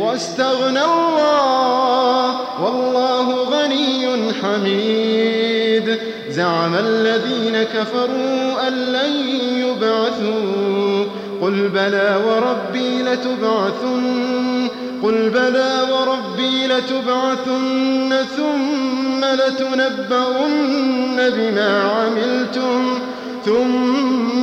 واستغنى الله والله غني حميد. زعم الذين كفروا أن لن يبعثوا. قل بلى وربي لتبعثن. قل بلى وربي لتبعثن ثم لتنبؤن بما عملتم. ثم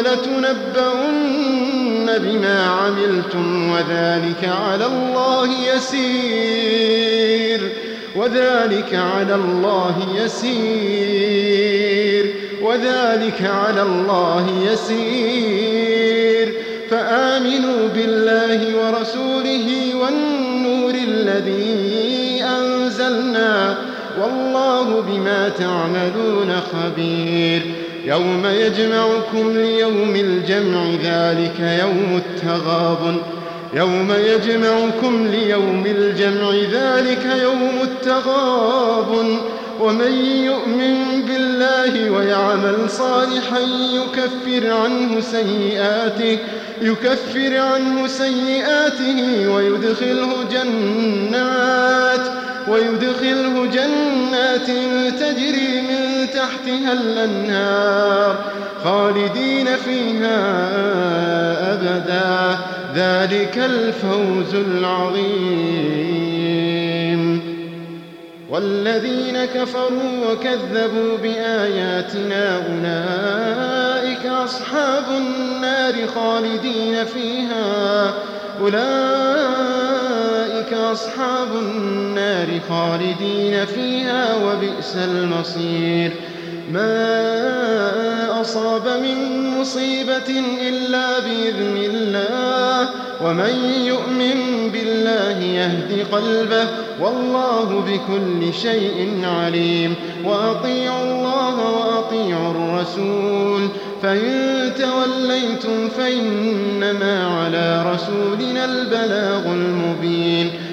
لتنبؤن بما عملتم وذلك على الله يسير وذلك على الله يسير وذلك على الله يسير. فآمنوا بالله ورسوله والنور الذي أنزلنا والله بما تعملون خبير. يوم يجمعكم ليوم الجمع ذلك يوم التغابن. يوم يجمعكم ليوم الجمع ذلك يوم التغابن. ومن يؤمن بالله ويعمل صالحا يكفر عنه سيئاته يكفر عنه سيئاته ويدخله جنات. ويدخله جنات تجري من تحتها الأنهار خالدين فيها أبدا. ذلك الفوز العظيم. والذين كفروا وكذبوا بآياتنا أولئك أصحاب النار خالدين فيها. أولئك أصحاب النار خالدين فيها وبئس المصير. ما أصاب من مصيبة إلا بإذن الله ومن يؤمن بالله يهد قلبه والله بكل شيء عليم. وأطيعوا الله وأطيعوا الرسول فإن توليتم فإنما على رسولنا البلاغ المبين.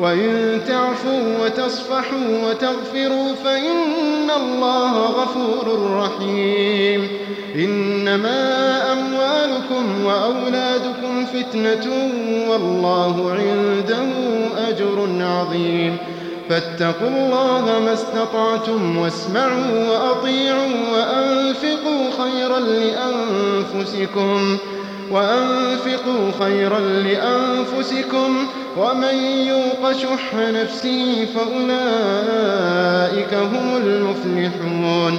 وإن تعفوا وتصفحوا وتغفروا فإن الله غفور رحيم. إنما أموالكم وأولادكم فتنة والله عنده أجر عظيم. فاتقوا الله ما استطعتم واسمعوا وأطيعوا وأنفقوا خيرا لأنفسكم. وأنفقوا خيرا لأنفسكم ومن يوق شح نفسه فأولئك هم المفلحون